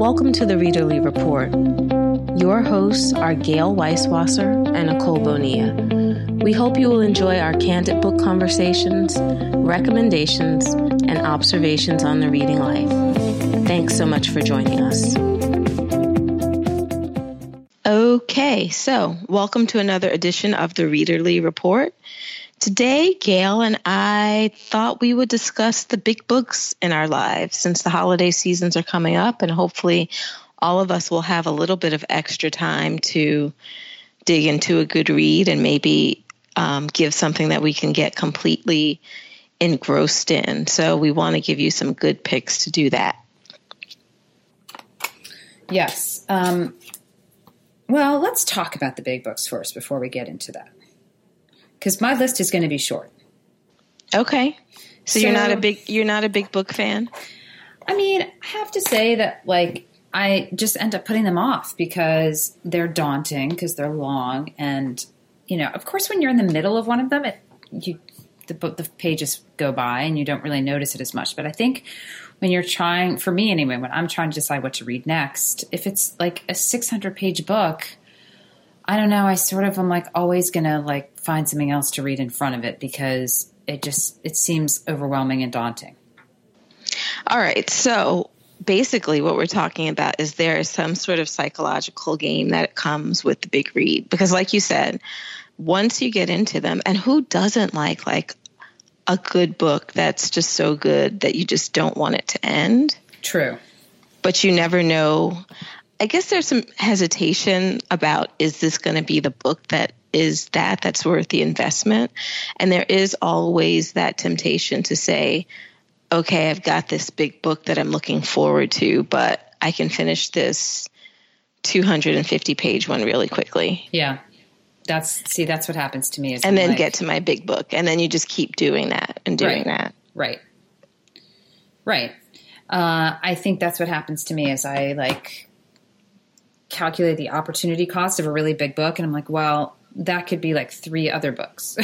Welcome to the Readerly Report. Your hosts are Gayle Weisswasser and Nicole Bonilla. We hope you will enjoy our candid book conversations, recommendations, and observations on the reading life. Thanks so much for joining us. Okay, so welcome to another edition of the Readerly Report. Today, Gayle and I thought we would discuss the big books in our lives since the holiday seasons are coming up, and hopefully, all of us will have a little bit of extra time to dig into a good read and maybe um, give something that we can get completely engrossed in. So, we want to give you some good picks to do that. Yes. Um, well, let's talk about the big books first before we get into that. Because my list is going to be short. Okay. So, so, you're not a big you're not a big book fan? I mean, I have to say that like I just end up putting them off because they're daunting because they're long and you know, of course when you're in the middle of one of them it you the the pages go by and you don't really notice it as much. But I think when you're trying, for me anyway, when I'm trying to decide what to read next, if it's like a 600 page book, I don't know. I sort of am like always gonna like find something else to read in front of it because it just it seems overwhelming and daunting. All right, so basically what we're talking about is there is some sort of psychological game that comes with the big read because like you said once you get into them and who doesn't like like a good book that's just so good that you just don't want it to end. True. But you never know. I guess there's some hesitation about is this going to be the book that is that that's worth the investment? And there is always that temptation to say, okay, I've got this big book that I'm looking forward to, but I can finish this 250 page one really quickly. Yeah. That's see that's what happens to me and then like, get to my big book and then you just keep doing that and doing right, that. Right. Right. Uh, i think that's what happens to me is i like calculate the opportunity cost of a really big book and i'm like well that could be like three other books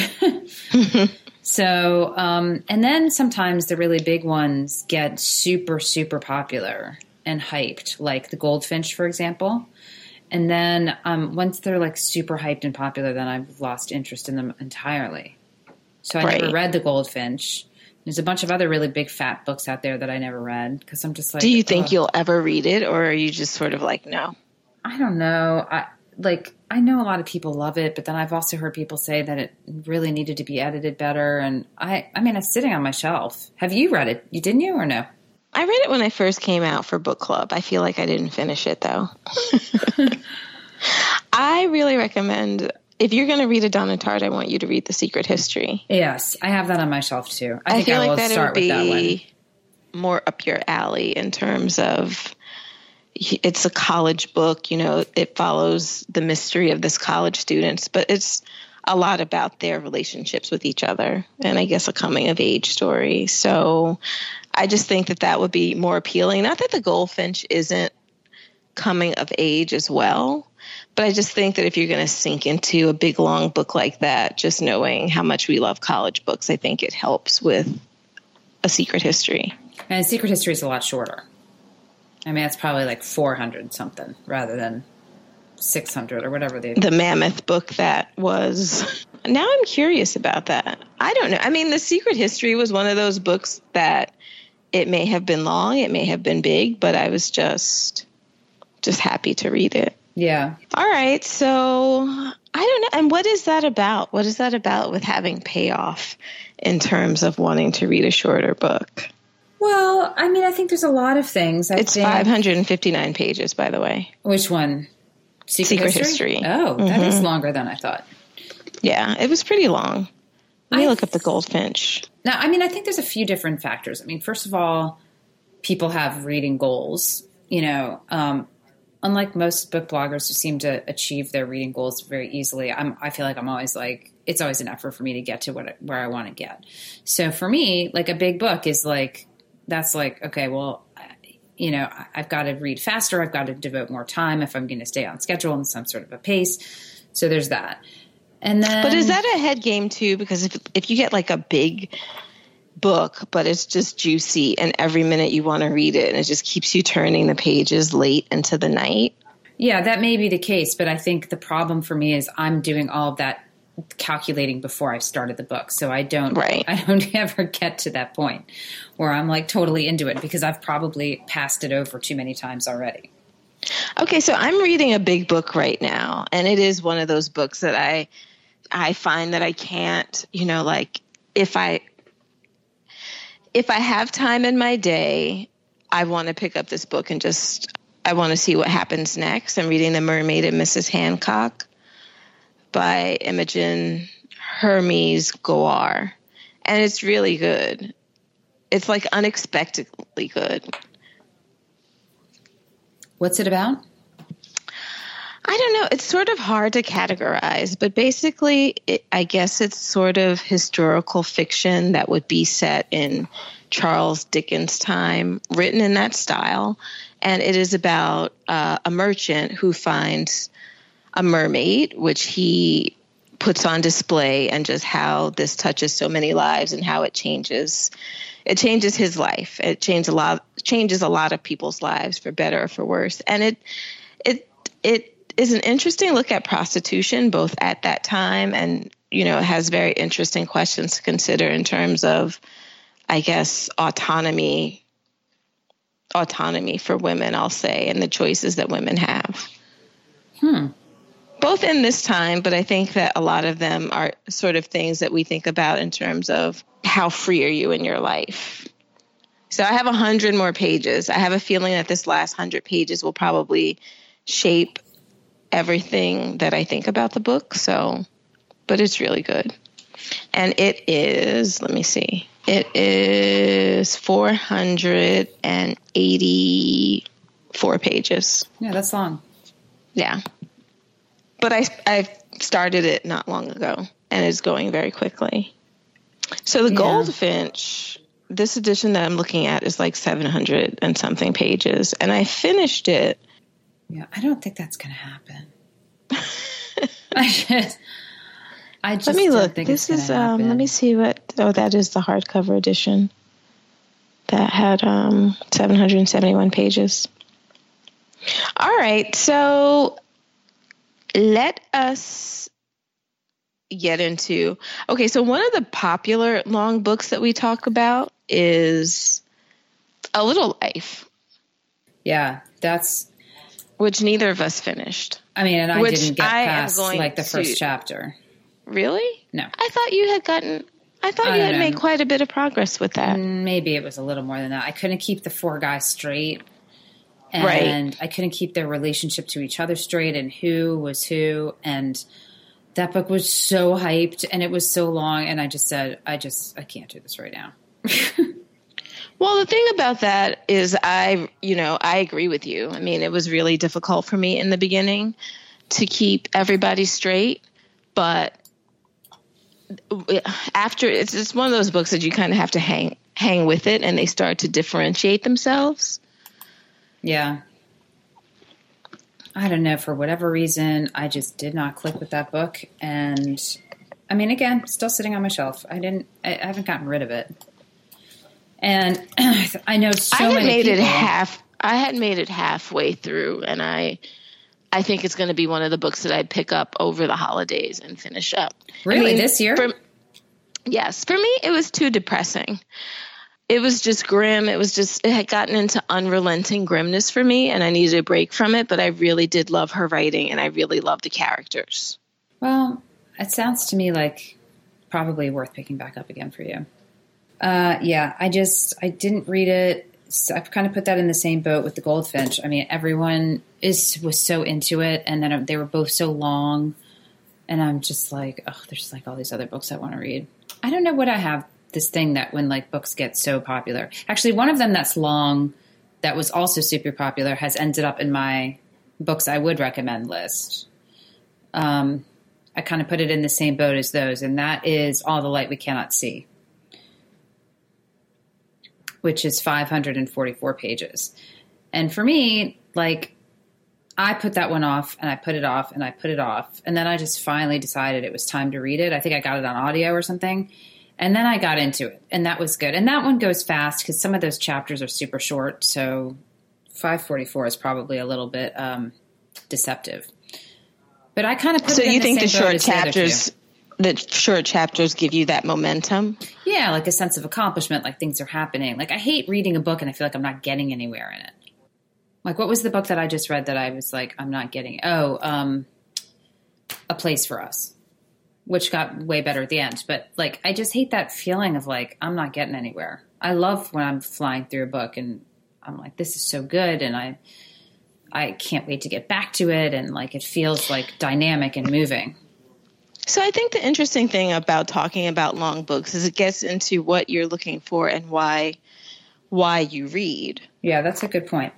so um, and then sometimes the really big ones get super super popular and hyped like the goldfinch for example and then um, once they're like super hyped and popular, then I've lost interest in them entirely. So I right. never read The Goldfinch. There's a bunch of other really big fat books out there that I never read because I'm just like. Do you think you'll ever read it, or are you just sort of like no? I don't know. I like I know a lot of people love it, but then I've also heard people say that it really needed to be edited better. And I, I mean, it's sitting on my shelf. Have you read it? You didn't you or no? I read it when I first came out for book club. I feel like I didn't finish it though. I really recommend if you're going to read a Donna Tartt, I want you to read The Secret History. Yes, I have that on my shelf too. I, I think I will like start with that one. More up your alley in terms of it's a college book. You know, it follows the mystery of this college students, but it's a lot about their relationships with each other and I guess a coming of age story. So I just think that that would be more appealing. Not that the goldfinch isn't coming of age as well, but I just think that if you're going to sink into a big long book like that, just knowing how much we love college books, I think it helps with a secret history. And secret history is a lot shorter. I mean, it's probably like 400 something rather than 600 or whatever they the mammoth book that was now i'm curious about that i don't know i mean the secret history was one of those books that it may have been long, it may have been big, but I was just just happy to read it. Yeah. All right. So I don't know. And what is that about? What is that about with having payoff in terms of wanting to read a shorter book? Well, I mean, I think there's a lot of things. I it's think. 559 pages, by the way. Which one? Secret, Secret History? History? Oh, mm-hmm. that is longer than I thought. Yeah, it was pretty long. Let me I, look up the goldfinch. Now, I mean, I think there's a few different factors. I mean, first of all, people have reading goals. You know, um, unlike most book bloggers who seem to achieve their reading goals very easily, I'm, I feel like I'm always like, it's always an effort for me to get to what where I want to get. So for me, like a big book is like, that's like, okay, well, you know, I've got to read faster. I've got to devote more time if I'm going to stay on schedule and some sort of a pace. So there's that. And then, but is that a head game too? Because if if you get like a big book, but it's just juicy and every minute you want to read it and it just keeps you turning the pages late into the night. Yeah, that may be the case, but I think the problem for me is I'm doing all of that calculating before I've started the book. So I don't right. I don't ever get to that point where I'm like totally into it because I've probably passed it over too many times already. Okay, so I'm reading a big book right now and it is one of those books that I I find that I can't, you know, like if I if I have time in my day, I want to pick up this book and just I want to see what happens next. I'm reading The Mermaid and Mrs. Hancock by Imogen Hermes Gowar. And it's really good. It's like unexpectedly good. What's it about? I don't know. It's sort of hard to categorize, but basically, it, I guess it's sort of historical fiction that would be set in Charles Dickens' time, written in that style. And it is about uh, a merchant who finds a mermaid, which he puts on display, and just how this touches so many lives and how it changes. It changes his life. It changes a lot. Changes a lot of people's lives for better or for worse. And it, it, it is an interesting look at prostitution, both at that time and you know, it has very interesting questions to consider in terms of, I guess, autonomy autonomy for women, I'll say, and the choices that women have. Hmm. Both in this time, but I think that a lot of them are sort of things that we think about in terms of how free are you in your life. So I have a hundred more pages. I have a feeling that this last hundred pages will probably shape everything that I think about the book. So, but it's really good. And it is, let me see, it is 484 pages. Yeah, that's long. Yeah. But I, I started it not long ago and it's going very quickly. So the yeah. Goldfinch, this edition that I'm looking at is like 700 and something pages. And I finished it. Yeah, I don't think that's going to happen. I just, I just let me look. This is um, let me see what. Oh, that is the hardcover edition. That had um, 771 pages. All right, so let us get into. Okay, so one of the popular long books that we talk about is A Little Life. Yeah, that's which neither of us finished. I mean, and I didn't get I past like the first to, chapter. Really? No. I thought you had gotten. I thought I you had know. made quite a bit of progress with that. Maybe it was a little more than that. I couldn't keep the four guys straight. And right. I couldn't keep their relationship to each other straight and who was who. And that book was so hyped and it was so long. And I just said, I just, I can't do this right now. Well, the thing about that is, I, you know, I agree with you. I mean, it was really difficult for me in the beginning to keep everybody straight, but after it's it's one of those books that you kind of have to hang hang with it and they start to differentiate themselves. Yeah. I don't know for whatever reason I just did not click with that book and I mean again still sitting on my shelf. I didn't I, I haven't gotten rid of it. And I know so I had made people. it half I had made it halfway through and I I think it's going to be one of the books that I'd pick up over the holidays and finish up. Really, I mean, this year? For, yes, for me, it was too depressing. It was just grim. It was just, it had gotten into unrelenting grimness for me, and I needed a break from it. But I really did love her writing, and I really loved the characters. Well, it sounds to me like probably worth picking back up again for you. Uh, yeah, I just, I didn't read it. I've kind of put that in the same boat with the Goldfinch. I mean, everyone is was so into it, and then they were both so long, and I'm just like, oh, there's like all these other books I want to read. I don't know what I have this thing that when like books get so popular. Actually, one of them that's long, that was also super popular, has ended up in my books I would recommend list. Um, I kind of put it in the same boat as those, and that is All the Light We Cannot See which is 544 pages. And for me, like, I put that one off and I put it off and I put it off. And then I just finally decided it was time to read it. I think I got it on audio or something. And then I got into it, and that was good. And that one goes fast because some of those chapters are super short. So 544 is probably a little bit um, deceptive. But I kind of put so it in you think the same boat short the chapters, the short chapters give you that momentum? Yeah, like a sense of accomplishment, like things are happening. Like I hate reading a book and I feel like I'm not getting anywhere in it. Like what was the book that I just read that I was like I'm not getting? Oh, um, A Place for Us, which got way better at the end. But like I just hate that feeling of like I'm not getting anywhere. I love when I'm flying through a book and I'm like this is so good and I I can't wait to get back to it and like it feels like dynamic and moving. So I think the interesting thing about talking about long books is it gets into what you're looking for and why why you read. Yeah, that's a good point.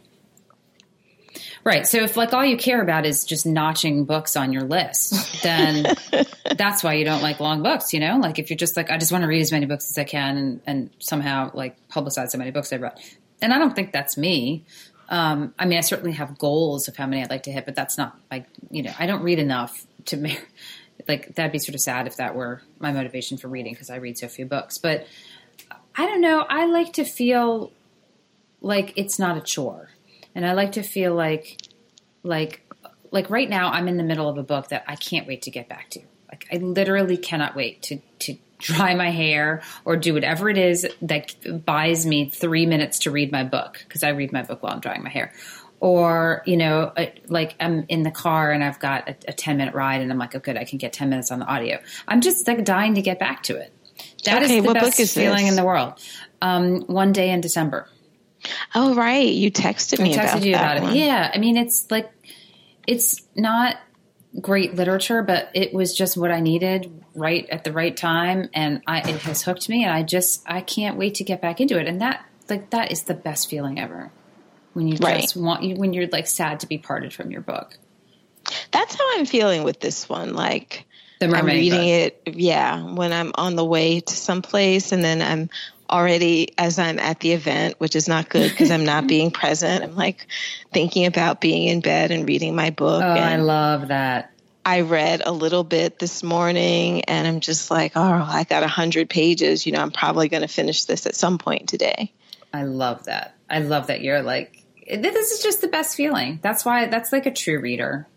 Right. So if like all you care about is just notching books on your list, then that's why you don't like long books, you know? Like if you're just like, I just want to read as many books as I can and, and somehow like publicize so many books I've read. And I don't think that's me. Um, I mean, I certainly have goals of how many I'd like to hit, but that's not like, you know, I don't read enough to make, like, that'd be sort of sad if that were my motivation for reading because I read so few books. But I don't know. I like to feel like it's not a chore and I like to feel like like like right now I'm in the middle of a book that I can't wait to get back to. Like I literally cannot wait to to dry my hair or do whatever it is that buys me 3 minutes to read my book because I read my book while I'm drying my hair. Or, you know, uh, like I'm in the car and I've got a, a 10 minute ride and I'm like, oh, good, I can get 10 minutes on the audio. I'm just like dying to get back to it. That is Okay, the what best book is feeling in the world. Um, one day in December. Oh right, you texted me I texted about you about one. it. Yeah, I mean, it's like it's not great literature, but it was just what I needed right at the right time, and I it has hooked me, and I just I can't wait to get back into it, and that like that is the best feeling ever when you Right. just want you when you're like sad to be parted from your book. That's how I'm feeling with this one. Like I'm reading book. it, yeah, when I'm on the way to someplace, and then I'm already as I'm at the event, which is not good because I'm not being present. I'm like thinking about being in bed and reading my book. Oh, I love that. I read a little bit this morning, and I'm just like, oh, I got a hundred pages. You know, I'm probably going to finish this at some point today. I love that. I love that you're like this is just the best feeling. That's why that's like a true reader.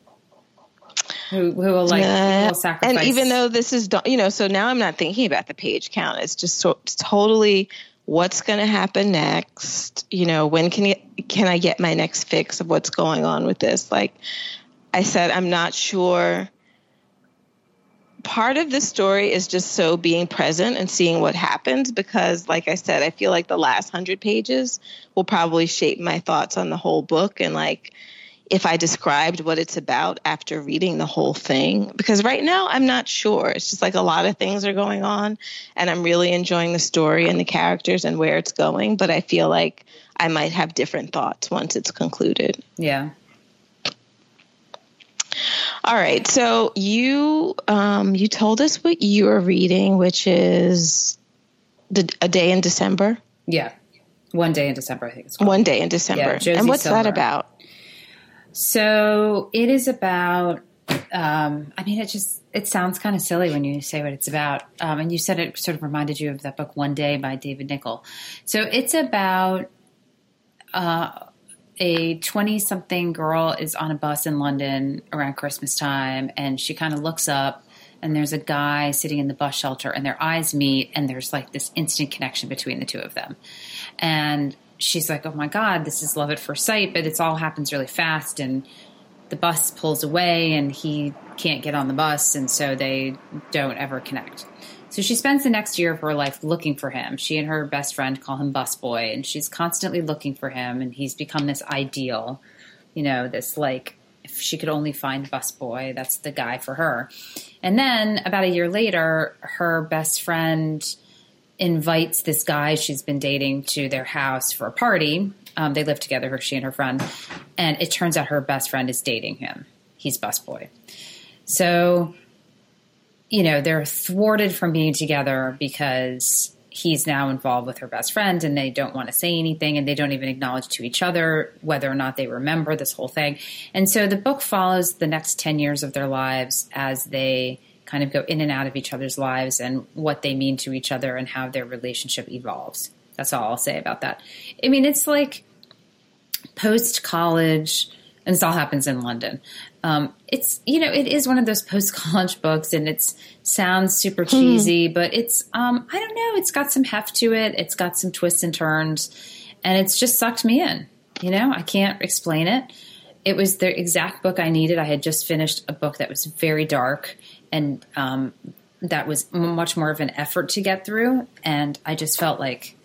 Who, who will like Yeah. will sacrifice And even though this is, you know, so now I'm not thinking about the page count. It's just so, it's totally what's going to happen next. You know, when can you, can I get my next fix of what's going on with this? Like I said, I'm not sure. Part of the story is just so being present and seeing what happens because, like I said, I feel like the last hundred pages will probably shape my thoughts on the whole book and like if I described what it's about after reading the whole thing. Because right now, I'm not sure. It's just like a lot of things are going on, and I'm really enjoying the story and the characters and where it's going. But I feel like I might have different thoughts once it's concluded. yeah. All right. So you um, you told us what you are reading, which is the, a day in December. Yeah. One day in December, I think it's called. One day in December. Yeah, and what's that about? So it is about. Um, I mean, it just it sounds kind of silly when you say what it's about. Um, and you said it sort of reminded you of that book One Day by David Nichol. So it's about uh, a twenty-something girl is on a bus in London around Christmas time, and she kind of looks up. And there's a guy sitting in the bus shelter, and their eyes meet, and there's like this instant connection between the two of them. And she's like, "Oh my god, this is love at first sight," but it's all happens really fast, and the bus pulls away, and he can't get on the bus, and so they don't ever connect. So she spends the next year of her life looking for him. She and her best friend call him Busboy, and she's constantly looking for him, and he's become this ideal, you know, this like if she could only find Busboy, that's the guy for her. And then about a year later, her best friend invites this guy she's been dating to their house for a party. Um, they live together, her, she and her friend, and it turns out her best friend is dating him. He's busboy. So, you know, they're thwarted from being together because he's now involved with her best friend and they don't want to say anything and they don't even acknowledge to each other whether or not they remember this whole thing. And so the book follows the next 10 years of their lives as they kind of go in and out of each other's lives and what they mean to each other and how their relationship evolves. That's all I'll say about that. I mean, it's like post college, and this all happens in London. Um, it's you know it is one of those post college books, and it sounds super cheesy, hmm. but it's um, I don't know. It's got some heft to it. It's got some twists and turns, and it's just sucked me in. You know, I can't explain it. It was the exact book I needed. I had just finished a book that was very dark and um, that was much more of an effort to get through, and I just felt like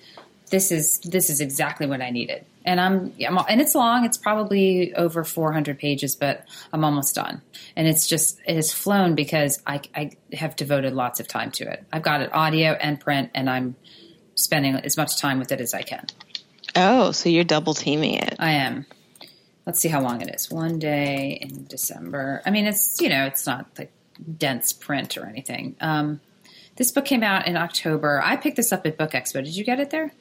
this is this is exactly what I needed. And I'm, I'm, and it's long. It's probably over 400 pages, but I'm almost done. And it's just it has flown because I, I have devoted lots of time to it. I've got it audio and print, and I'm spending as much time with it as I can. Oh, so you're double teaming it? I am. Let's see how long it is. One day in December. I mean, it's you know, it's not like dense print or anything. Um, this book came out in October. I picked this up at Book Expo. Did you get it there?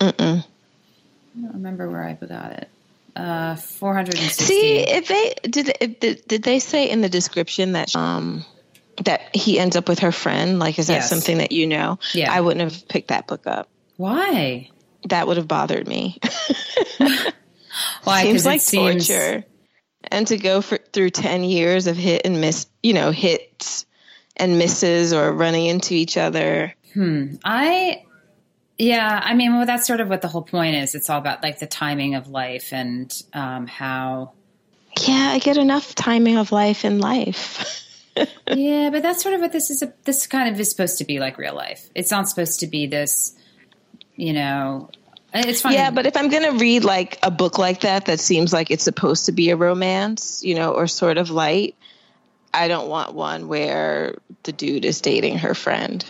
Mm-mm. I don't remember where I got it. Uh, 460. See, if they did, if, did, did they say in the description that um that he ends up with her friend? Like, is that yes. something that you know? Yeah, I wouldn't have picked that book up. Why? That would have bothered me. Why? Seems like seems... torture. And to go for, through ten years of hit and miss, you know, hits and misses or running into each other. Hmm. I yeah, I mean, well, that's sort of what the whole point is. It's all about like the timing of life and um, how. Yeah, I get enough timing of life in life. yeah, but that's sort of what this is. A, this kind of is supposed to be like real life. It's not supposed to be this, you know. It's funny. Yeah, but if I'm going to read like a book like that that seems like it's supposed to be a romance, you know, or sort of light, I don't want one where the dude is dating her friend.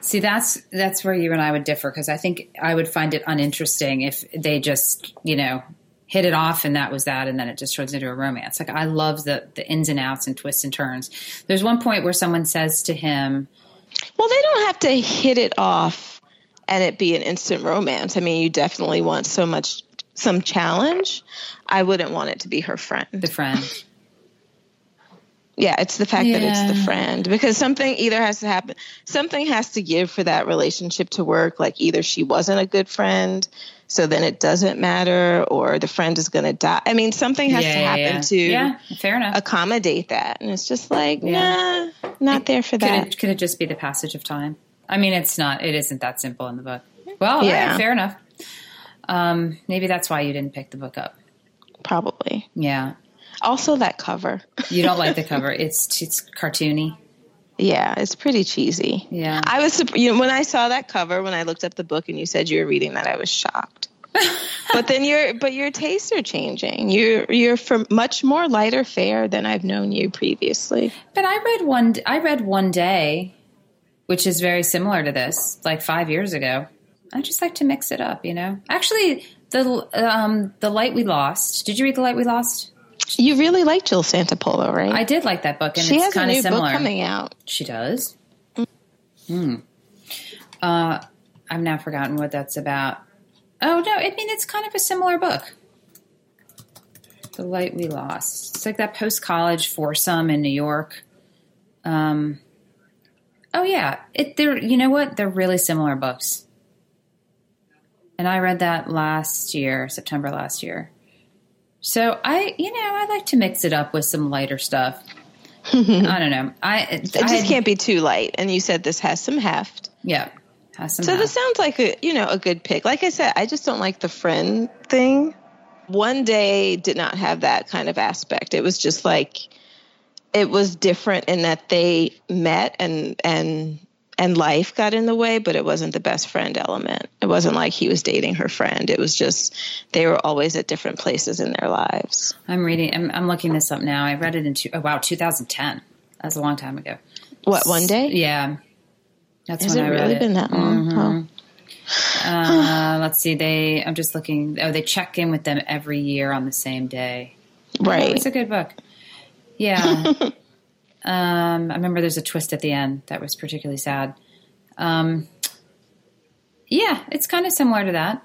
See, that's that's where you and I would differ because I think I would find it uninteresting if they just, you know, hit it off and that was that and then it just turns into a romance. Like I love the the ins and outs and twists and turns. There's one point where someone says to him, "Well, they don't have to hit it off and it be an instant romance. I mean, you definitely want so much some challenge. I wouldn't want it to be her friend. The friend. Yeah, it's the fact yeah. that it's the friend because something either has to happen, something has to give for that relationship to work. Like either she wasn't a good friend, so then it doesn't matter, or the friend is going to die. I mean, something has yeah, to happen yeah, to yeah, fair enough. accommodate that, and it's just like, nah, not there for that. Could it, could it just be the passage of time? I mean, it's not. It isn't that simple in the book. Well, yeah, right, fair enough. Um, maybe that's why you didn't pick the book up. Probably. Yeah. Also, that cover. you don't like the cover. It's it's cartoony. Yeah, it's pretty cheesy. Yeah, I was you know when I saw that cover when I looked up the book and you said you were reading that I was shocked. but then your but your tastes are changing. You're you're for much more lighter fare than I've known you previously. But I read one I read one day, which is very similar to this, like five years ago. I just like to mix it up, you know. Actually, the um the light we lost. Did you read the light we lost? You really like Jill Santopolo, right? I did like that book, and she it's has kind a new of similar. book coming out. She does. Hmm. Uh, I've now forgotten what that's about. Oh no! I mean, it's kind of a similar book. The Light We Lost. It's like that post college foursome in New York. Um. Oh yeah, it. They're. You know what? They're really similar books. And I read that last year, September last year. So I, you know, I like to mix it up with some lighter stuff. I don't know. I it just I, can't be too light. And you said this has some heft. Yeah, has some. So heft. this sounds like a you know a good pick. Like I said, I just don't like the friend thing. One day did not have that kind of aspect. It was just like it was different in that they met and and and life got in the way, but it wasn't the best friend element. It wasn't like he was dating her friend. It was just they were always at different places in their lives. I'm reading. I'm, I'm looking this up now. I read it in two, oh, wow 2010. That's a long time ago. What one day? Yeah, that's Has when it I read really it. Been that long? Mm-hmm. Oh. Uh, let's see. They. I'm just looking. Oh, they check in with them every year on the same day. Right. Oh, it's a good book. Yeah. Um, I remember there's a twist at the end that was particularly sad. Um, yeah, it's kind of similar to that.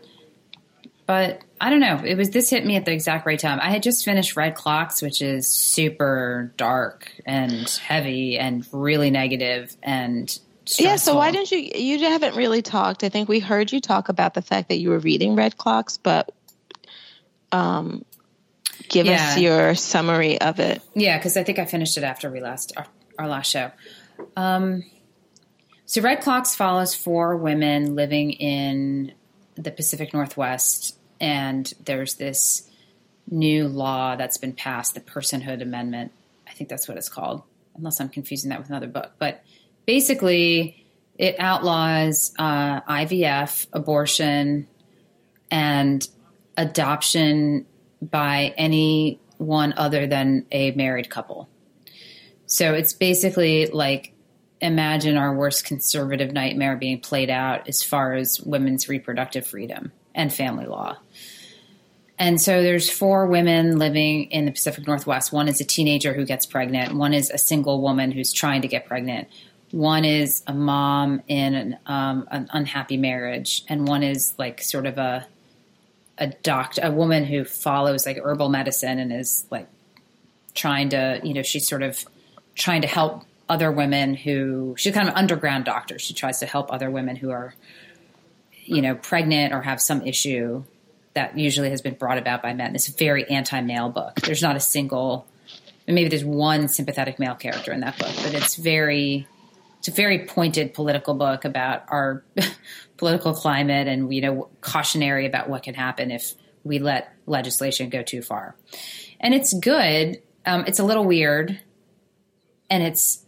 but I don't know. It was this hit me at the exact right time. I had just finished Red Clocks, which is super dark and heavy and really negative and stressful. Yeah, so why didn't you you haven't really talked. I think we heard you talk about the fact that you were reading Red Clocks, but um give Yeah. us your summary of it. Yeah, because I think I finished it after we last our, our last show. Um, so Red Clocks follows four women living in the Pacific Northwest, and there's this new law that's been passed, the Personhood Amendment. I think that's what it's called, unless I'm confusing that with another book. But basically, it outlaws uh, IVF, abortion, and adoption by anyone other than a married couple. So it's basically like imagine our worst conservative nightmare being played out as far as women's reproductive freedom and family law. And so there's four women living in the Pacific Northwest. One is a teenager who gets pregnant. One is a single woman who's trying to get pregnant. One is a mom in an, um, an unhappy marriage, and one is like sort of a a doctor, a woman who follows like herbal medicine and is like trying to, you know, she's sort of trying to help other women who she's kind of an underground doctor. She tries to help other women who are, you know, pregnant or have some issue that usually has been brought about by men. It's a very anti-male book. There's not a single, maybe there's one sympathetic male character in that book, but it's very, it's a very pointed political book about our political climate and you know cautionary about what can happen if we let legislation go too far. And it's good. Um, it's a little weird, and it's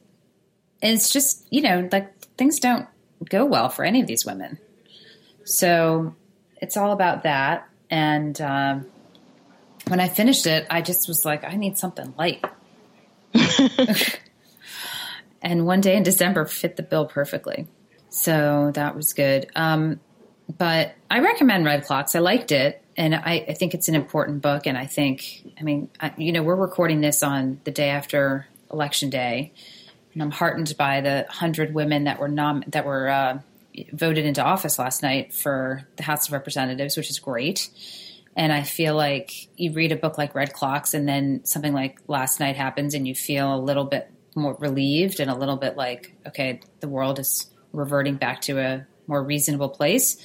it's just you know like things don't go well for any of these women. So it's all about that. And um, when I finished it, I just was like, I need something light. and one day in December fit the bill perfectly. So that was good. Um, but I recommend Red Clocks. I liked it. And I, I think it's an important book. And I think, I mean, I, you know, we're recording this on the day after Election Day. And I'm heartened by the 100 women that were nom- that were uh, voted into office last night for the House of Representatives, which is great. And I feel like you read a book like Red Clocks, and then something like last night happens, and you feel a little bit more relieved and a little bit like, okay, the world is reverting back to a more reasonable place.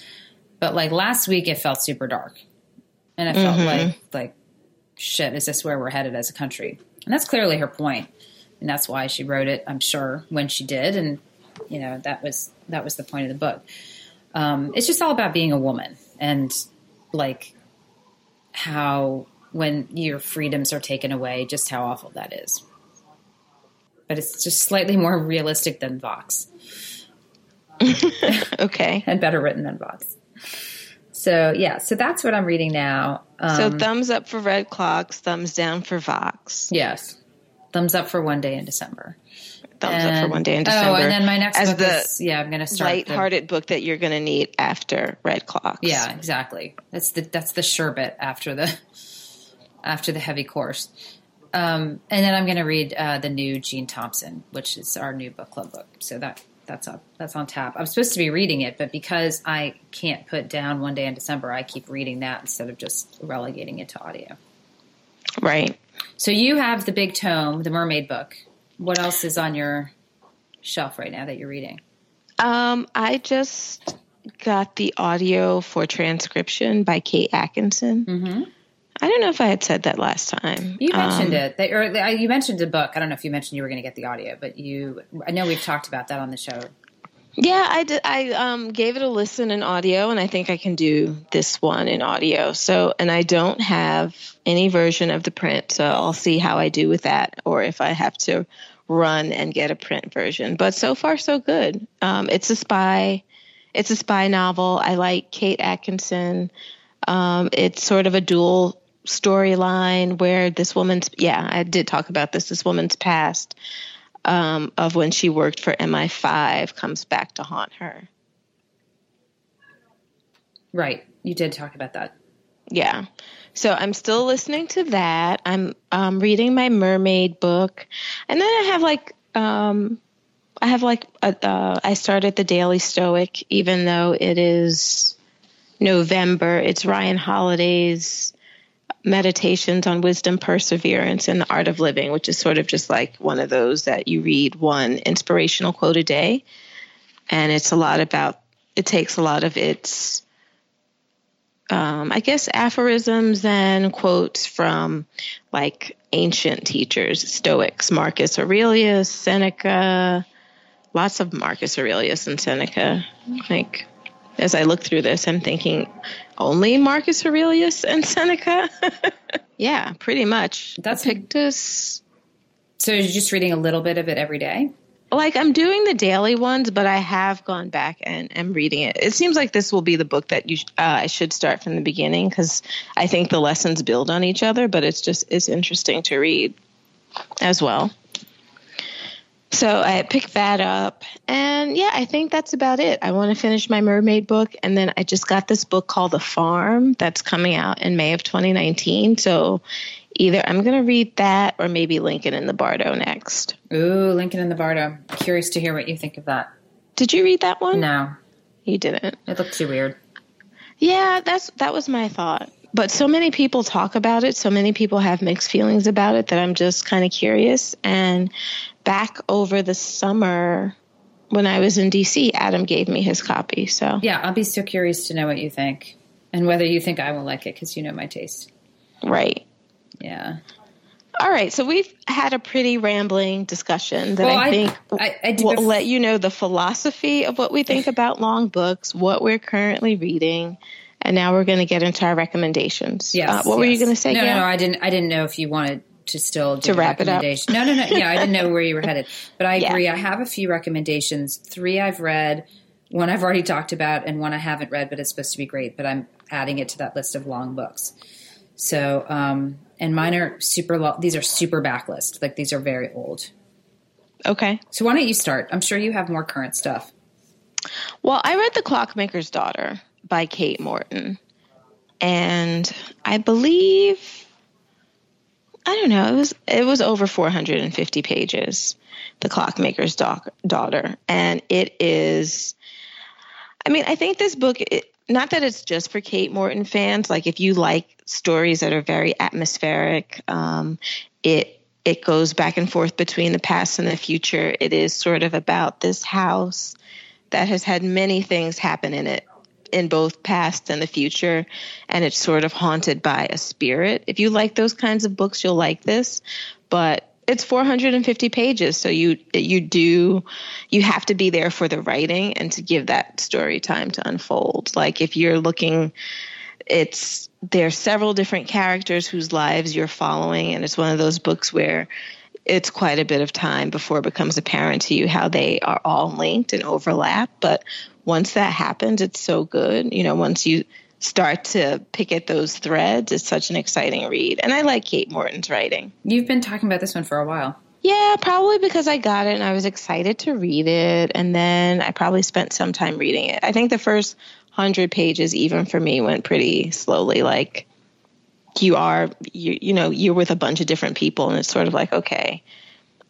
But like last week, it felt super dark, and I felt like like shit. Is this where we're headed as a country? And that's clearly her point, and that's why she wrote it. I'm sure when she did, and you know that was that was the point of the book. Um, it's just all about being a woman and like how when your freedoms are taken away, just how awful that is. But it's just slightly more realistic than Vox Okay. and better written than Vox. So yeah, so that's what I'm reading now. Um, So thumbs up for Red Clocks, thumbs down for Vox. yes, thumbs up for one day in December. Thumbs up for one day in December. Oh, and then my next as book the is yeah, I'm going to start the- light-hearted book that you're going to need after Red Clocks. Yeah, exactly. That's the that's the sherbet after the after the heavy course. Um, and then I'm going to read uh, the new Jean Thompson, which is our new book club book. So that that's up that's on tap. I'm supposed to be reading it, but because I can't put down one day in December, I keep reading that instead of just relegating it to audio. Right. So you have the big tome, the Mermaid book. What else is on your shelf right now that you're reading? Um, I just got the audio for transcription by Kate Atkinson. Mm-hmm. I don't know if I had said that last time. You mentioned Um, it, that, or you mentioned a book. I don't know if you mentioned you were going to get the audio, but you. I know we've talked about that on the show. Yeah, I did. I um, gave it a listen in audio, and I think I can do this one in audio. So, and I don't have any version of the print, so I'll see how I do with that, or if I have to run and get a print version. But so far, so good. Um, it's a spy. It's a spy novel. I like Kate Atkinson. Um, it's sort of a dual storyline where this woman's yeah i did talk about this this woman's past um, of when she worked for mi5 comes back to haunt her. Right, you did talk about that. yeah. So i'm still listening to that. I'm um, reading my mermaid book. And then i have like um, i have like a, uh, i started the daily stoic even though it is November, it's Ryan Holiday's Meditations on Wisdom, Perseverance, and the Art of Living, which is sort of just like one of those that you read one inspirational quote a day. And it's a lot about, it takes a lot of its, um, I guess, aphorisms and quotes from like ancient teachers, Stoics, Marcus Aurelius, Seneca, lots of Marcus Aurelius and Seneca. Like, as I look through this, I'm thinking only Marcus Aurelius and Seneca. yeah, pretty much. That's Epictetus. So you're just reading a little bit of it every day? Like I'm doing the daily ones, but I have gone back and am reading it. It seems like this will be the book that you uh, I should start from the beginning because I think the lessons build on each other. But it's just it's interesting to read as well. So I picked that up. And yeah, I think that's about it. I want to finish my mermaid book. And then I just got this book called The Farm that's coming out in May of 2019. So either I'm going to read that or maybe Lincoln in the Bardo next. Ooh, Lincoln in the Bardo. Curious to hear what you think of that. Did you read that one? No, You didn't. it looked too weird. Yeah, that's that was my thought. But so many people talk about it, so many people have mixed feelings about it that I'm just kind of curious. And back over the summer when I was in DC, Adam gave me his copy. So Yeah, I'll be so curious to know what you think and whether you think I will like it because you know my taste. right. Yeah. All right, so we've had a pretty rambling discussion that Well, I I- think I- I did will bef- let you know the philosophy of what we think about long books, what we're currently reading, and now we're going to get into our recommendations. Yes. Uh, what were you going to say? No, Gayle? no, no. I didn't. I didn't know if you wanted to still do To a wrap it up? recommendation. No, no, no. Yeah, I didn't know where you were headed, but I Yeah. agree. I have a few recommendations. Three I've read, one I've already talked about, and one I haven't read, but it's supposed to be great. But I'm adding it to that list of long books. So, um, and mine are super long. These are super backlist. Like these are very old. Okay. So why don't you start? I'm sure you have more current stuff. Well, I read The Clockmaker's Daughter by Kate Morton. And I believe I don't know, it was it was over 450 pages. The Clockmaker's Doc- Daughter, and it is I mean, I think this book it, not that it's just for Kate Morton fans, like if you like stories that are very atmospheric, um, it it goes back and forth between the past and the future. It is sort of about this house that has had many things happen in it in both past and the future and it's sort of haunted by a spirit. If you like those kinds of books you'll like this but it's 450 pages so you you do you have to be there for the writing and to give that story time to unfold. Like if you're looking it's there's several different characters whose lives you're following and it's one of those books where it's quite a bit of time before it becomes apparent to you how they are all linked and overlap. But once that happens, it's so good. You know, once you start to pick at those threads, it's such an exciting read. And I like Kate Morton's writing. You've been talking about this one for a while. Yeah, probably because I got it and I was excited to read it. And then I probably spent some time reading it. I think the first hundred pages, even for me, went pretty slowly. Like, you are you you know you're with a bunch of different people and it's sort of like okay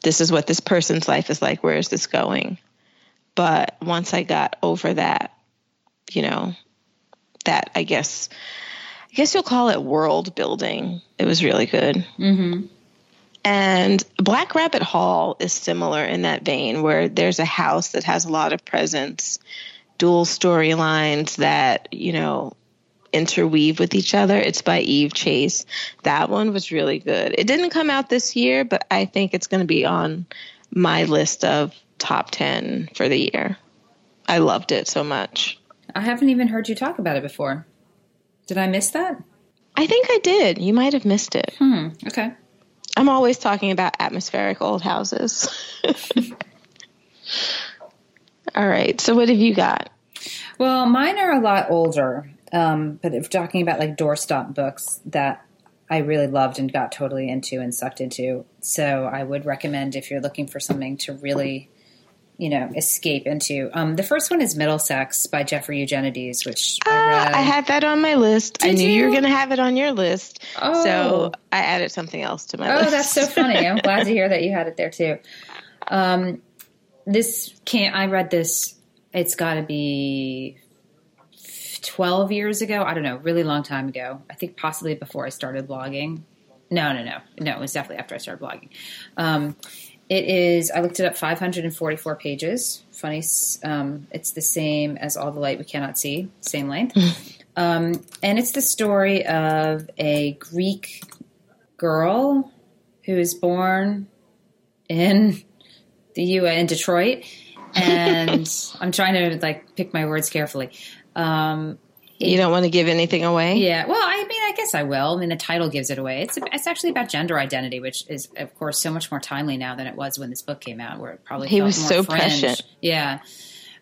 this is what this person's life is like. Where is this going? But once i got over that you know that i guess i guess you'll call it world building it was really good. Mm-hmm. and Black Rabbit Hall is similar in that vein, where there's a house that has a lot of presence, dual storylines that, you know, interweave with each other. It's by Eve Chase. That one was really good. It didn't come out this year, but I think it's going to be on my list of top 10 for the year. I loved it so much. I haven't even heard you talk about it before. Did I miss that? I think I did. You might have missed it. Hmm. Okay. I'm always talking about atmospheric old houses. All right. So, what have you got? Well, mine are a lot older, um, but if talking about like doorstop books that I really loved and got totally into and sucked into, so I would recommend if you're looking for something to really, you know, escape into. Um, the first one is Middlesex by Jeffrey Eugenides, which I Ah, read. I had that on my list. I knew you, were going to have it on your list. Oh. So, I added something else to my Oh, list. that's so funny. I'm glad to hear that you had it there too. Um, this can't, I read this, it's got to be 12 years ago. I don't know, really long time ago. I think possibly before I started blogging. No, no, no. No, it was definitely after I started blogging. Um, it is, I looked it up, 544 pages. Funny, um, it's the same as All the Light We Cannot See, same length. um, and it's the story of a Greek girl who is born in the U. in Detroit. And I'm trying to like pick my words carefully. Um, you don't want to give anything away. Yeah. Well, I mean, I guess I will. I mean, the title gives it away. It's it's actually about gender identity, which is, of course, so much more timely now than it was when this book came out, where it probably he was so fringe. prescient. Yeah.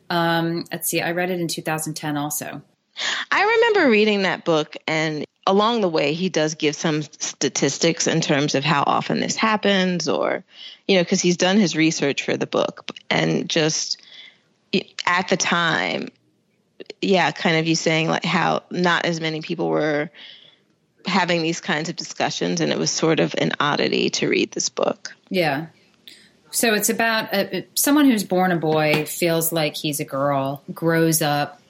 Um, let's see. I read it in 2010 also. I remember reading that book, and along the way, he does give some statistics in terms of how often this happens, or, you know, because he's done his research for the book. And just at the time, yeah, kind of you saying like how not as many people were having these kinds of discussions, and it was sort of an oddity to read this book. Yeah. So it's about a, someone who's born a boy, feels like he's a girl, grows up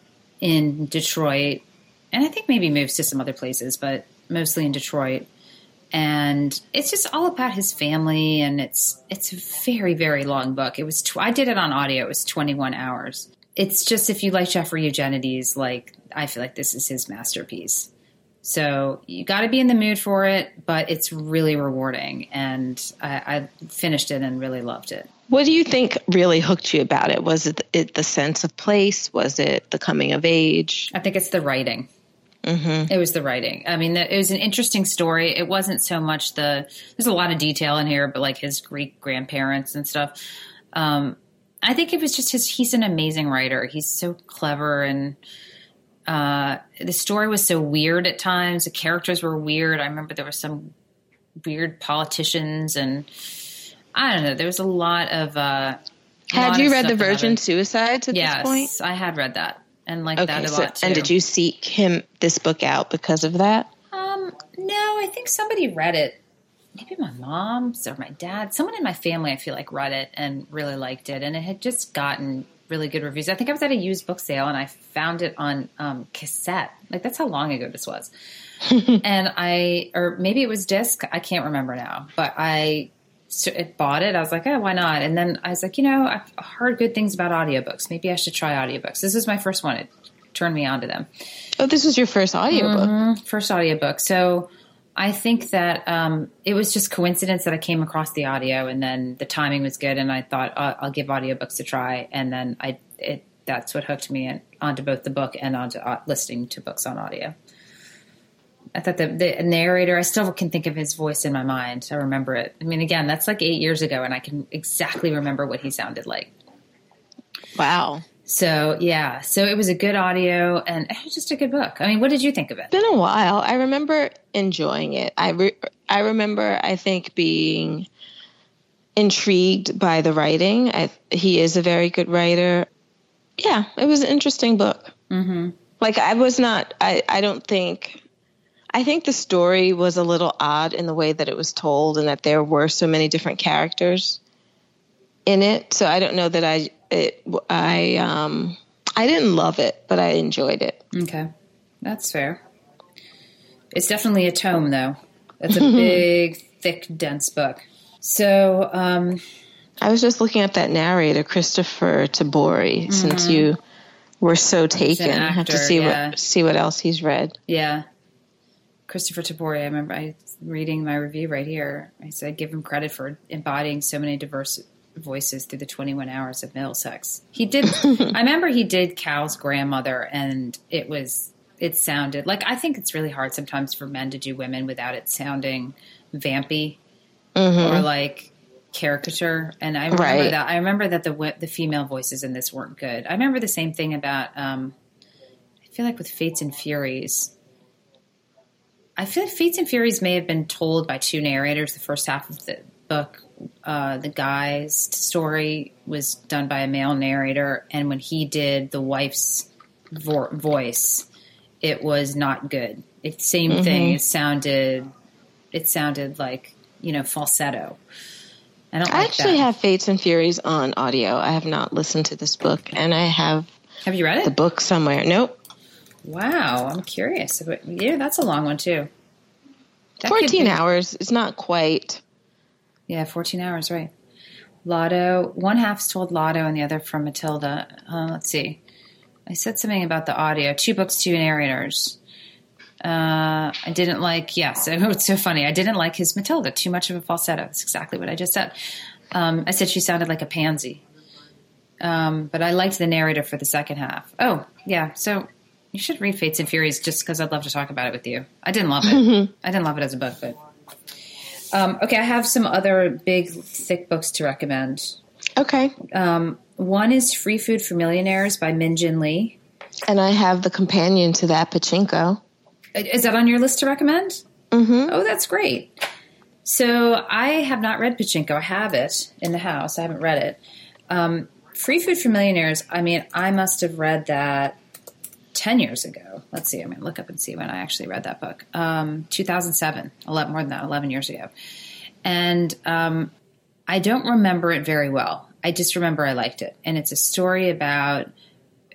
in Detroit, and I think maybe moves to some other places, but mostly in Detroit. And it's just all about his family, and it's it's a very very long book. It was tw- I did it on audio. It was twenty one hours it's just if you like Jeffrey Eugenides, like I feel like this is his masterpiece. So you got to be in the mood for it, but it's really rewarding, and I, I, finished it and really loved it. What do you think really hooked you about it? Was it, it the sense of place? Was it the coming of age? I think it's the writing. Mm-hmm. It was the writing. I mean, it was an interesting story. It wasn't so much the. There's a lot of detail in here, but like his Greek grandparents and stuff. Um, I think it was just his. He's an amazing writer. He's so clever, and uh, the story was so weird at times. The characters were weird. I remember there were some weird politicians, and I don't know. There was a lot of. Uh, had you read the Virgin Suicides at yes, this point? Yes, I had read that and like okay, that a so, lot too. And did you seek him this book out because of that? Um, no, I think somebody read it maybe my mom or my dad, someone in my family, I feel like read it and really liked it, and it had just gotten really good reviews. I think I was at a used book sale and I found it on um, cassette. Like that's how long ago this was. and I, or maybe it was disc. I can't remember now, but I so it bought it. I was like, oh, why not? And then I was like, you know, I've heard good things about audiobooks. Maybe I should try audiobooks. This is my first one. It turned me on to them. Oh, this was your first audiobook? Mm-hmm. First audiobook. So I think that um, it was just coincidence that I came across the audio, and then the timing was good, and I thought uh, I'll give audiobooks a try, and then I it that's what hooked me in, onto both the book and onto uh, listening to books on audio. I thought the, the narrator, I still can think of his voice in my mind. I remember it. I mean, again, that's like eight years ago, and I can exactly remember what he sounded like. Wow. So yeah, so it was a good audio and it was just a good book. I mean, what did you think of it? It's been a while. I remember enjoying it. I re- I remember I think being intrigued by the writing. I, he is a very good writer. Yeah, it was an interesting book. Mm-hmm. Like I was not. I I don't think. I think the story was a little odd in the way that it was told, and that there were so many different characters in it. So I don't know that I it I um I didn't love it, but I enjoyed it. Okay. That's fair. It's definitely a tome though. It's a big, thick, dense book. So, um I was just looking at that narrator, Kristoffer Tabori, mm-hmm. since you were so taken. Actor, I have to see yeah. what see what else he's read. Yeah. Kristoffer Tabori, I remember I reading my review right here. I said give him credit for embodying so many diverse voices through the 21 hours of Middlesex. He did, I remember he did Cal's grandmother, and it was, it sounded like, I think it's really hard sometimes for men to do women without it sounding vampy mm-hmm. or like caricature. And I remember right. that, I remember that the, the female voices in this weren't good. I remember the same thing about, um, I feel like with Fates and Furies. I feel like Fates and Furies may have been told by two narrators the first half of the book uh, the guy's story was done by a male narrator, and when he did the wife's vo- voice, it was not good. It same mm-hmm. thing. It sounded, it sounded like you know falsetto. I don't. I actually that. have Fates and Furies on audio. I have not listened to this book, and I have. Have you read it? The book somewhere. Nope. Wow, I'm curious. Yeah, that's a long one too. That 14 hours It's not quite. Yeah, 14 hours, right. Lotto, one half's told Lotto and the other from Mathilde. Uh, let's see. I said something about the audio. Two books, two narrators. Uh, I didn't like, yes, it's so funny. I didn't like his Mathilde. Too much of a falsetto. That's exactly what I just said. Um, I said she sounded like a pansy. Um, but I liked the narrator for the second half. Oh, yeah. So you should read Fates and Furies just because I'd love to talk about it with you. I didn't love it. Mm-hmm. I didn't love it as a book, but um, okay. I have some other big, thick books to recommend. Okay. Um, one is Free Food for Millionaires by Min Jin Lee, and I have the companion to that, Pachinko. Is that on your list to recommend? Mm-hmm. Oh, that's great. So I have not read Pachinko. I have it in the house. I haven't read it. Um, Free Food for Millionaires. I mean, I must have read that 10 years ago. Let's see. Going to look up and see when I actually read that book. Um, 2007, 11, more than that, 11 years ago. And um, I don't remember it very well. I just remember I liked it. And it's a story about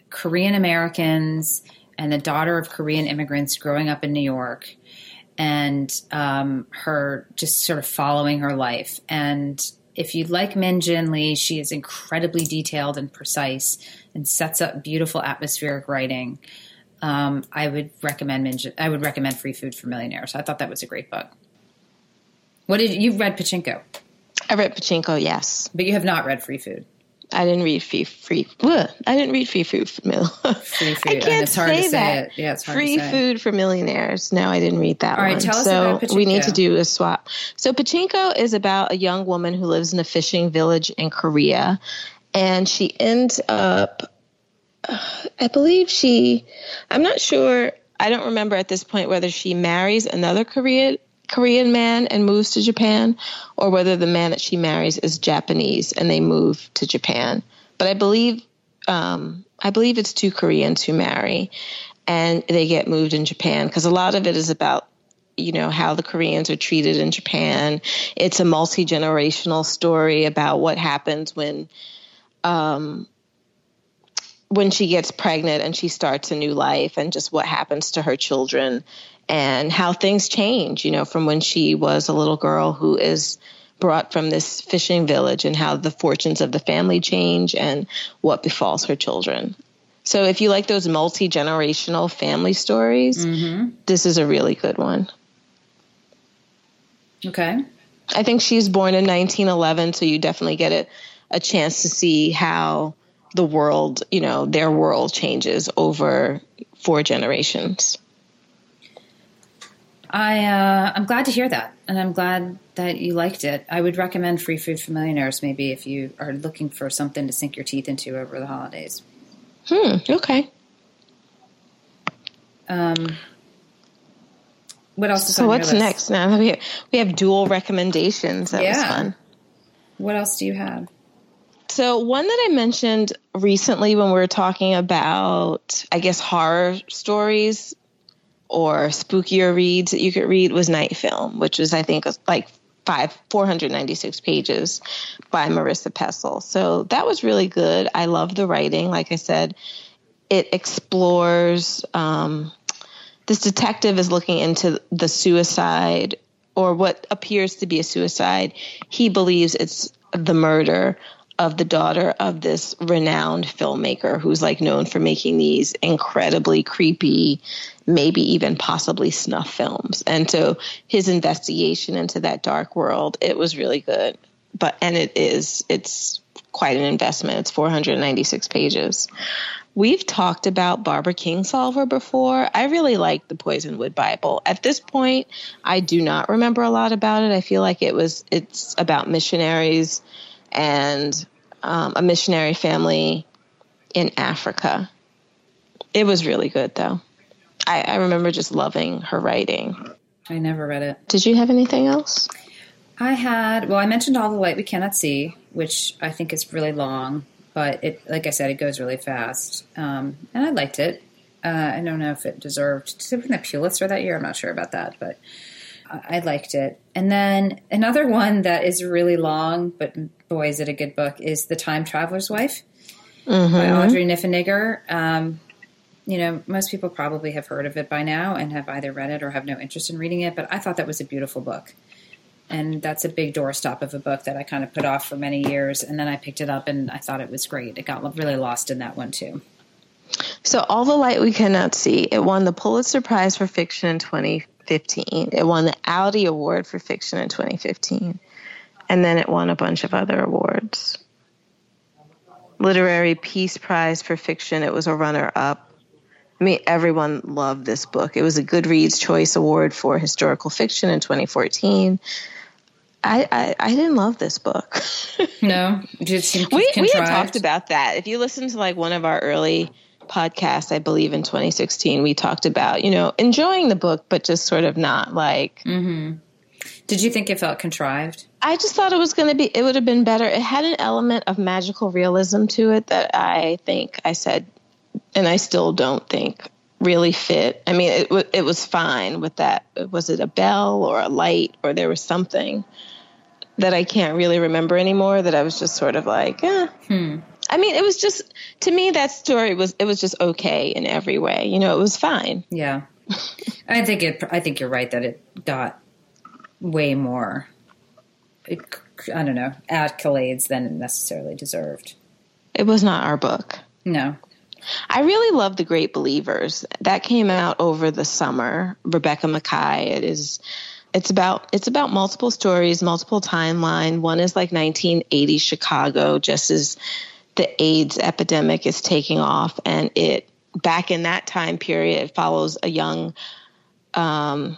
Korean Americans and the daughter of Korean immigrants growing up in New York and um, her just sort of following her life. And if you like Min Jin Lee, she is incredibly detailed and precise and sets up beautiful atmospheric writing. Um, I would recommend I would recommend Free Food for Millionaires. I thought that was a great book. What did you read Pachinko? I read Pachinko, yes, but you have not read Free Food. I didn't read free free. Ugh, I didn't read free food for mil. free food. I can't say, say, that. It. Yeah, it's hard free food for millionaires. No, I didn't read that All one. right, tell us so about Pachinko. we need to do a swap. So Pachinko is about a young woman who lives in a fishing village in Korea, and she ends up. Uh, I believe she. I'm not sure. I don't remember at this point whether she marries another Korean Korean man and moves to Japan, or whether the man that she marries is Japanese and they move to Japan. But I believe um, I believe it's two Koreans who marry, and they get moved in Japan because a lot of it is about you know how the Koreans are treated in Japan. It's a multi generational story about what happens when. Um, when she gets pregnant and she starts a new life and just what happens to her children and how things change, you know, from when she was a little girl who is brought from this fishing village and how the fortunes of the family change and what befalls her children. So if you like those multi generational family stories, mm-hmm. this is a really good one. Okay. I think she's born in 1911, so you definitely get a, a chance to see how the world, you know, their world changes over four generations. I uh, I'm glad to hear that, and I'm glad that you liked it. I would recommend Free Food for Millionaires maybe if you are looking for something to sink your teeth into over the holidays. Hmm. Okay. Um. What else is so what's next now? We have, we have dual recommendations. That yeah. was fun. What else do you have? So one that I mentioned recently when we were talking about, I guess, horror stories or spookier reads that you could read was Night Film, which was I think like five 496 pages by Marisha Pessl. So that was really good. I love the writing. Like I said, it explores. Um, this detective is looking into the suicide or what appears to be a suicide. He believes it's the murder of the daughter of this renowned filmmaker who's like known for making these incredibly creepy, maybe even possibly snuff films. And so his investigation into that dark world, it was really good. But and it is it's quite an investment. It's 496 pages. We've talked about Barbara Kingsolver before. I really like the Poisonwood Bible. At this point, I do not remember a lot about it. I feel like it was it's about missionaries and um, a missionary family in Africa. It was really good, though. I, I remember just loving her writing. I never read it. Did you have anything else? I had, well, I mentioned All the Light We Cannot See, which I think is really long, but it, like I said, it goes really fast. Um, and I liked it. Uh, I don't know if it deserved, did it win the Pulitzer that year? I'm not sure about that, but I liked it. And then another one that is really long, but boy, is it a good book, is The Time Traveler's Wife mm-hmm. by Audrey Niffenegger. Um, you know, most people probably have heard of it by now and have either read it or have no interest in reading it. But I thought that was a beautiful book. And that's a big doorstop of a book that I kind of put off for many years. And then I picked it up and I thought it was great. It got really lost in that one too. So, All the Light We Cannot See, it won the Pulitzer Prize for Fiction in 2015. It won the Audie Award for Fiction in 2015. And then it won a bunch of other awards. Literary Peace Prize for Fiction, it was a runner up. I mean, everyone loved this book. It was a Goodreads Choice Award for Historical Fiction in 2014. I, I, I didn't love this book. no, just we we had talked about that. If you listen to like one of our early podcasts, I believe in 2016, we talked about you know enjoying the book, but just sort of not like. Mm-hmm. Did you think it felt contrived? I just thought it was going to be. It would have been better. It had an element of magical realism to it that I think I said, and I still don't think really fit. I mean, it it was fine with that. Was it a bell or a light or there was something? that I can't really remember anymore that I was just sort of like, eh. Hmm. I mean, it was just to me that story was it was just okay in every way. You know, it was fine. Yeah, I think it. I think you're right that it got way more. It, I don't know accolades than it necessarily deserved. It was not our book. No. I really love The Great Believers. That came out over the summer. Rebecca Makkai. It is it's about it's about multiple stories, multiple timeline. One is like 1980 Chicago, just as the AIDS epidemic is taking off, and it back in that time period, it follows a young. Um,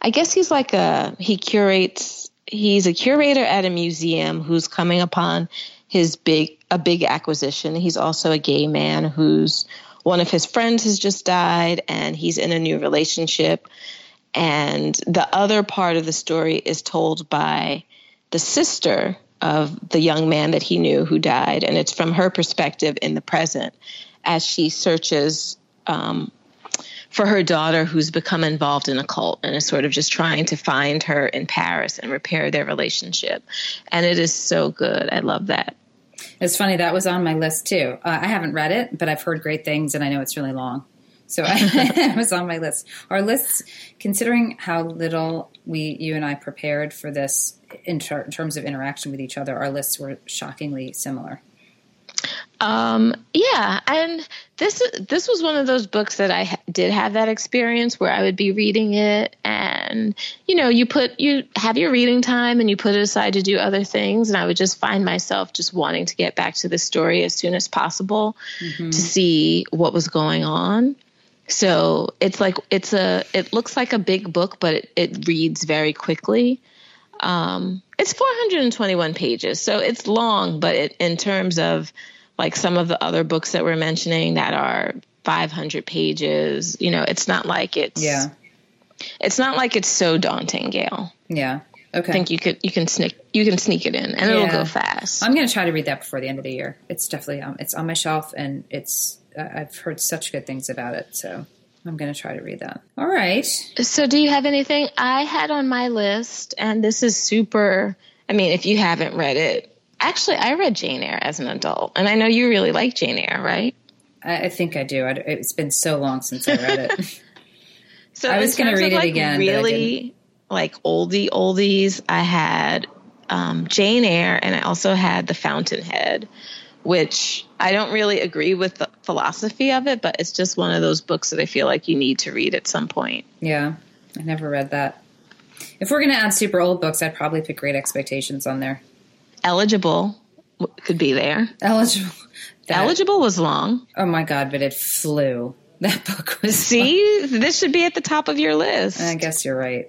I guess he's like a he curates. He's a curator at a museum who's coming upon his big a big acquisition. He's also a gay man who's one of his friends has just died, and he's in a new relationship and the other part of the story is told by the sister of the young man that he knew who died. And it's from her perspective in the present as she searches um, for her daughter who's become involved in a cult and is sort of just trying to find her in Paris and repair their relationship. And it is so good. I love that. It's funny, that was on my list too. Uh, I haven't read it, but I've heard great things and I know it's really long. So I was on my list. Our lists, considering how little we, you and I, prepared for this in, ter- in terms of interaction with each other, our lists were shockingly similar. Um, yeah, and this this was one of those books that I ha- did have that experience where I would be reading it, and you know, you put you have your reading time and you put it aside to do other things, and I would just find myself just wanting to get back to the story as soon as possible mm-hmm. to see what was going on. So it's like it's a it looks like a big book, but it, it reads very quickly. Um, it's 421 pages, so it's long, but it, in terms of like some of the other books that we're mentioning that are 500 pages, you know, it's not like it's yeah, it's not like it's so daunting, Gayle. Yeah. Okay. I think you could you can sneak you can sneak it in and yeah. it'll go fast. I'm going to try to read that before the end of the year. It's definitely um, it's on my shelf and it's I've heard such good things about it. So I'm going to try to read that. All right. So, do you have anything I had on my list? And this is super. I mean, if you haven't read it, actually, I read Jane Eyre as an adult, and I know you really like Jane Eyre, right? I, I think I do. I, it's been so long since I read it. so I was going to read it like again. Really, like oldie oldies. I had um, Jane Eyre, and I also had The Fountainhead which I don't really agree with the philosophy of it, but it's just one of those books that I feel like you need to read at some point. Yeah, I never read that. If we're going to add super old books, I'd probably put Great Expectations on there. Eligible could be there. Eligible. That, Eligible was long. Oh my god, but it flew. That book was. See, fun. this should be at the top of your list. I guess you're right.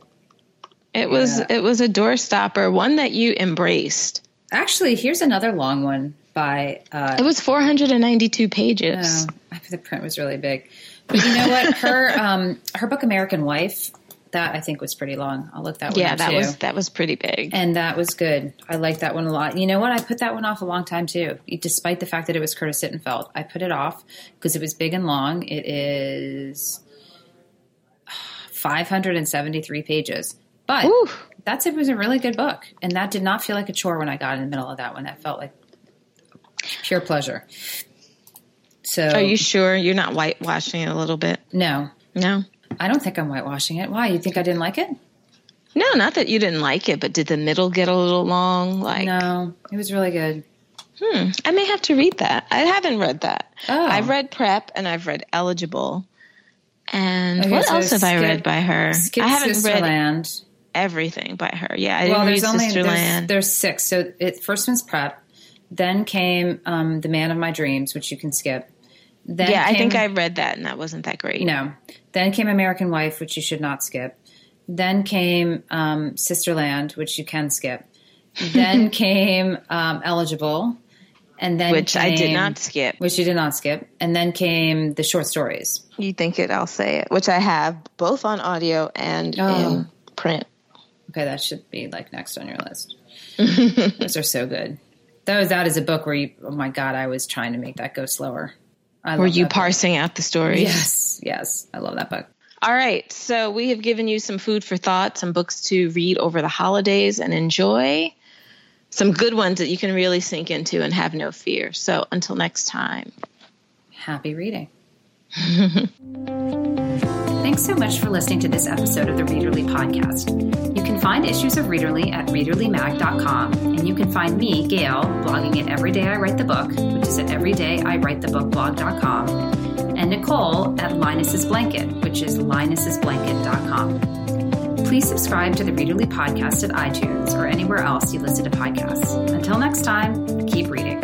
It was yeah. it was a doorstopper, one that you embraced. Actually, here's another long one by. Uh, it was 492 pages. Oh, the print was really big. But you know what? Her um, her book American Wife that I think was pretty long. I'll look that one. Yeah, that too. was that was pretty big, and that was good. I liked that one a lot. You know what? I put that one off a long time too, despite the fact that it was Curtis Sittenfeld. I put it off because it was big and long. It is 573 pages, but Ooh. that's it was a really good book, and that did not feel like a chore when I got in the middle of that one. That felt like pure pleasure. So Are you sure you're not whitewashing it a little bit? No, No. I don't think I'm whitewashing it. Why? You think I didn't like it? No, not that you didn't like it, but did the middle get a little long? Like, No, it was really good. hmm, I may have to read that. I haven't read that. Oh. I've read Prep and I've read Eligible. And Okay, what so else have I read by her? Skip I haven't read Sisterland. everything by her. Yeah, I well, didn't there's read only there's, there's six. So it first one's prep. Then came um, the man of my dreams, which you can skip. Then yeah, I think I read that and that wasn't that great. no. Then came American Wife, which you should not skip. Then came um, Sisterland, which you can skip. Then came um, Eligible, and then Which I did not skip. Which you did not skip, and then came the short stories. You think it, I'll say it, which I have both on audio and Oh. in print. Okay, that should be like next on your list. Those are so good. That is a book where you. Oh my god, I was trying to make that go slower. I Were you that book. parsing out the stories? Yes, yes, I love that book. All right. So we have given you some food for thought, some books to read over the holidays and enjoy. Some good ones that you can really sink into and have no fear. So until next time. Happy reading. Thanks so much for listening to this episode of the Readerly Podcast. You can find issues of Readerly at readerlymag.com, and you can find me, Gayle, blogging at Every Day I Write the Book, which is at everydayIwritethebookblog.com, and Nicole at Linus's Blanket, which is linus'sblanket.com. Please subscribe to the Readerly Podcast at iTunes or anywhere else you listen to podcasts. Until next time, keep reading.